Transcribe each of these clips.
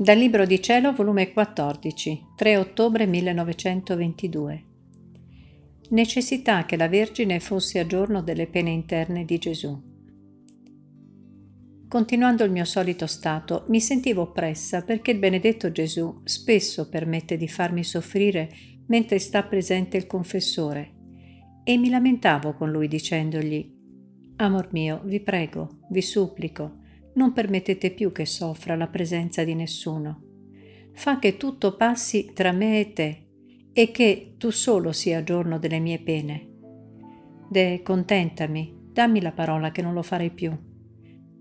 Dal Libro di Cielo, volume 14, 3 ottobre 1922. Necessità che la Vergine fosse a giorno delle pene interne di Gesù. Continuando il mio solito stato, mi sentivo oppressa perché il benedetto Gesù spesso permette di farmi soffrire mentre sta presente il confessore e mi lamentavo con lui dicendogli Amor mio, vi prego, vi supplico, non permettete più che soffra la presenza di nessuno. Fa che tutto passi tra me e te e che tu solo sia giorno delle mie pene. De, contentami, dammi la parola che non lo farei più.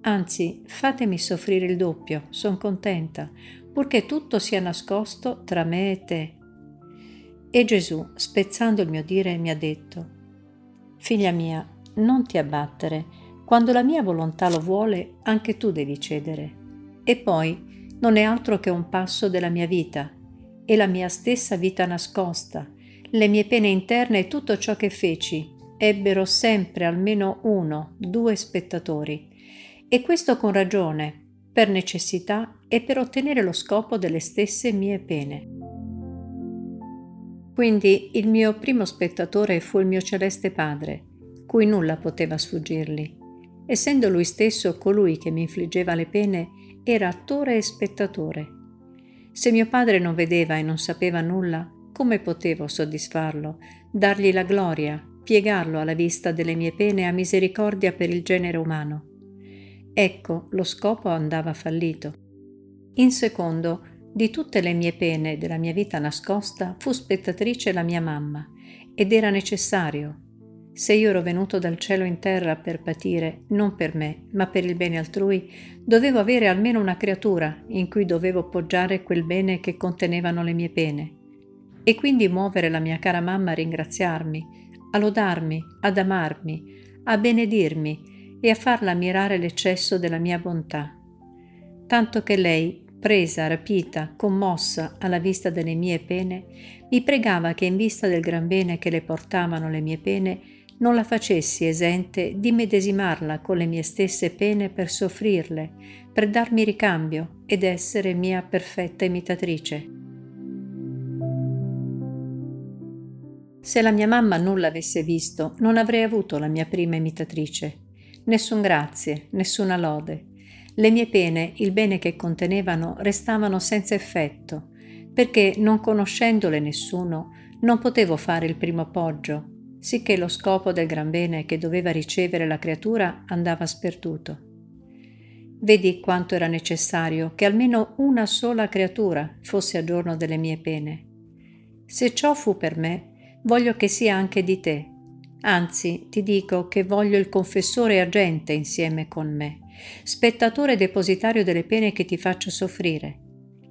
Anzi, fatemi soffrire il doppio, son contenta, purché tutto sia nascosto tra me e te. E Gesù, spezzando il mio dire, mi ha detto, Figlia mia, non ti abbattere, quando la mia volontà lo vuole, anche tu devi cedere. E poi non è altro che un passo della mia vita, e la mia stessa vita nascosta, le mie pene interne e tutto ciò che feci, ebbero sempre almeno uno, due spettatori. E questo con ragione, per necessità e per ottenere lo scopo delle stesse mie pene. Quindi il mio primo spettatore fu il mio celeste Padre, cui nulla poteva sfuggirgli essendo lui stesso colui che mi infliggeva le pene, era attore e spettatore. Se mio padre non vedeva e non sapeva nulla, come potevo soddisfarlo, dargli la gloria, piegarlo alla vista delle mie pene a misericordia per il genere umano? Ecco, lo scopo andava fallito. In secondo, di tutte le mie pene della mia vita nascosta fu spettatrice la mia mamma, ed era necessario, se io ero venuto dal cielo in terra per patire, non per me, ma per il bene altrui, dovevo avere almeno una creatura in cui dovevo poggiare quel bene che contenevano le mie pene. E quindi muovere la mia cara mamma a ringraziarmi, a lodarmi, ad amarmi, a benedirmi e a farla ammirare l'eccesso della mia bontà. Tanto che lei, presa, rapita, commossa alla vista delle mie pene, mi pregava che in vista del gran bene che le portavano le mie pene, non la facessi esente di medesimarla con le mie stesse pene per soffrirle, per darmi ricambio ed essere mia perfetta imitatrice. Se la mia mamma nulla avesse visto, non avrei avuto la mia prima imitatrice. Nessun grazie, nessuna lode. Le mie pene, il bene che contenevano, restavano senza effetto, perché non conoscendole nessuno, non potevo fare il primo appoggio, sicché lo scopo del gran bene che doveva ricevere la creatura andava sperduto. Vedi quanto era necessario che almeno una sola creatura fosse a giorno delle mie pene. Se ciò fu per me, voglio che sia anche di te. Anzi, ti dico che voglio il confessore agente insieme con me, spettatore depositario delle pene che ti faccio soffrire,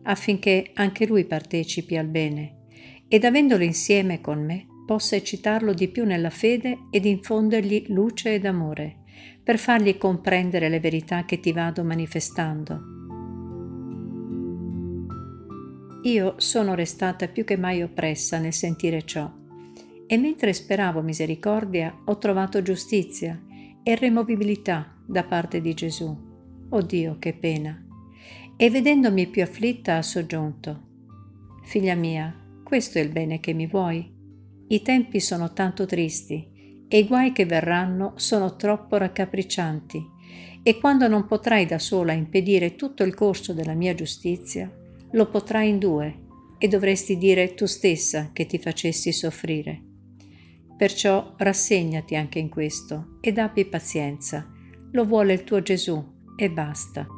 affinché anche lui partecipi al bene, ed avendolo insieme con me, possa eccitarlo di più nella fede ed infondergli luce ed amore, per fargli comprendere le verità che ti vado manifestando. Io sono restata più che mai oppressa nel sentire ciò, e mentre speravo misericordia ho trovato giustizia e removibilità da parte di Gesù. Oh Dio, che pena! E vedendomi più afflitta ha soggiunto, Figlia mia, questo è il bene che mi vuoi? I tempi sono tanto tristi e i guai che verranno sono troppo raccapriccianti e quando non potrai da sola impedire tutto il corso della mia giustizia, lo potrai in due e dovresti dire tu stessa che ti facessi soffrire. Perciò rassegnati anche in questo ed abbi pazienza, lo vuole il tuo Gesù e basta.